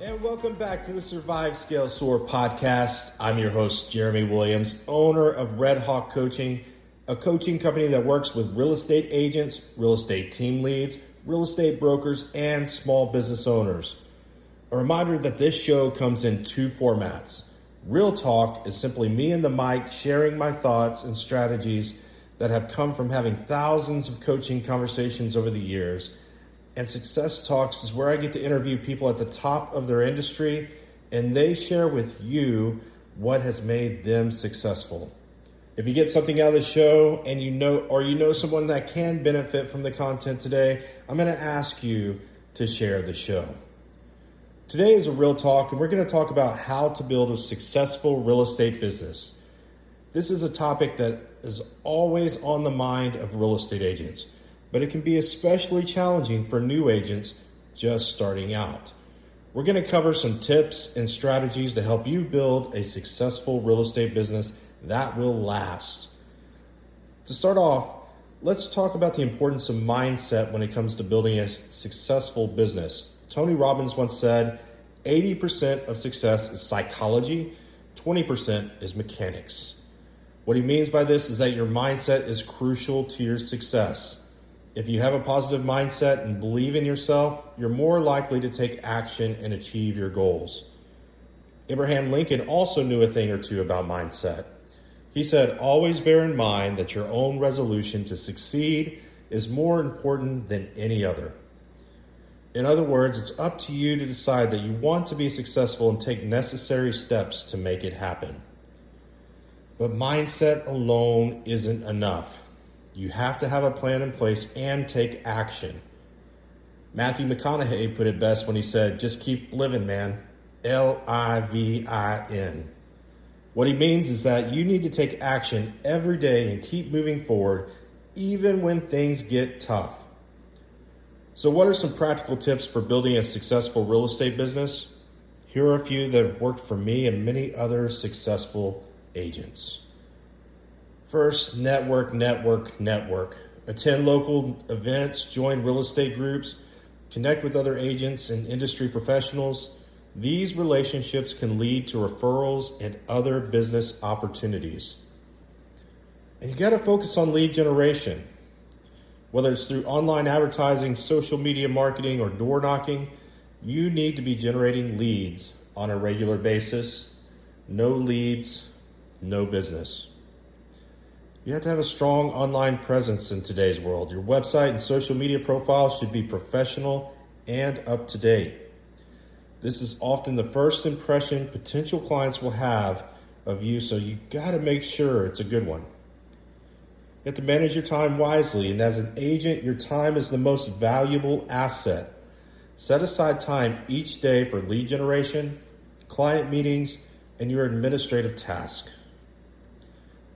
And welcome back to the Survive Scale Soar podcast. I'm your host, Jeremy Williams, owner of Red Hawk Coaching, a coaching company that works with real estate agents, real estate team leads, real estate brokers, and small business owners. A reminder that this show comes in two formats. Real Talk is simply me and the mic sharing my thoughts and strategies that have come from having thousands of coaching conversations over the years. And Success Talks is where I get to interview people at the top of their industry and they share with you what has made them successful. If you get something out of the show and you know or you know someone that can benefit from the content today, I'm going to ask you to share the show. Today is a real talk and we're going to talk about how to build a successful real estate business. This is a topic that is always on the mind of real estate agents, but it can be especially challenging for new agents just starting out. We're going to cover some tips and strategies to help you build a successful real estate business that will last. To start off, let's talk about the importance of mindset when it comes to building a successful business. Tony Robbins once said 80% of success is psychology, 20% is mechanics. What he means by this is that your mindset is crucial to your success. If you have a positive mindset and believe in yourself, you're more likely to take action and achieve your goals. Abraham Lincoln also knew a thing or two about mindset. He said, Always bear in mind that your own resolution to succeed is more important than any other. In other words, it's up to you to decide that you want to be successful and take necessary steps to make it happen. But mindset alone isn't enough. You have to have a plan in place and take action. Matthew McConaughey put it best when he said, just keep living, man. L I V I N. What he means is that you need to take action every day and keep moving forward, even when things get tough. So, what are some practical tips for building a successful real estate business? Here are a few that have worked for me and many other successful agents. First, network, network, network. Attend local events, join real estate groups, connect with other agents and industry professionals. These relationships can lead to referrals and other business opportunities. And you got to focus on lead generation. Whether it's through online advertising, social media marketing, or door knocking, you need to be generating leads on a regular basis. No leads, no business. You have to have a strong online presence in today's world. Your website and social media profile should be professional and up to date. This is often the first impression potential clients will have of you, so you got to make sure it's a good one. You have to manage your time wisely, and as an agent, your time is the most valuable asset. Set aside time each day for lead generation, client meetings, and your administrative tasks.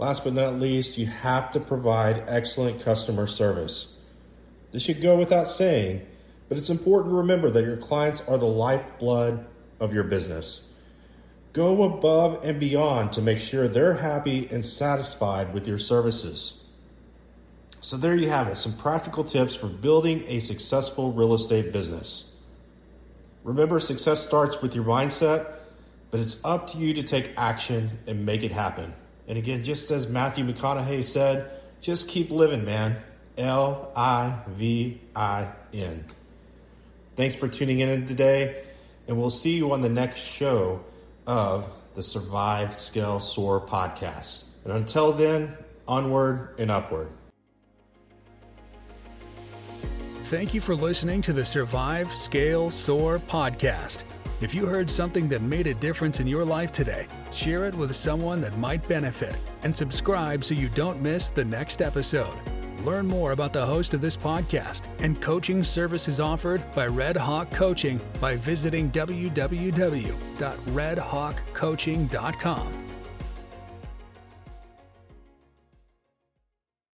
Last but not least, you have to provide excellent customer service. This should go without saying, but it's important to remember that your clients are the lifeblood of your business. Go above and beyond to make sure they're happy and satisfied with your services. So, there you have it some practical tips for building a successful real estate business. Remember, success starts with your mindset, but it's up to you to take action and make it happen. And again, just as Matthew McConaughey said, just keep living, man. L I V I N. Thanks for tuning in today, and we'll see you on the next show of the Survive, Scale, Soar podcast. And until then, onward and upward. Thank you for listening to the Survive, Scale, Soar podcast. If you heard something that made a difference in your life today, share it with someone that might benefit and subscribe so you don't miss the next episode. Learn more about the host of this podcast and coaching services offered by Red Hawk Coaching by visiting www.redhawkcoaching.com.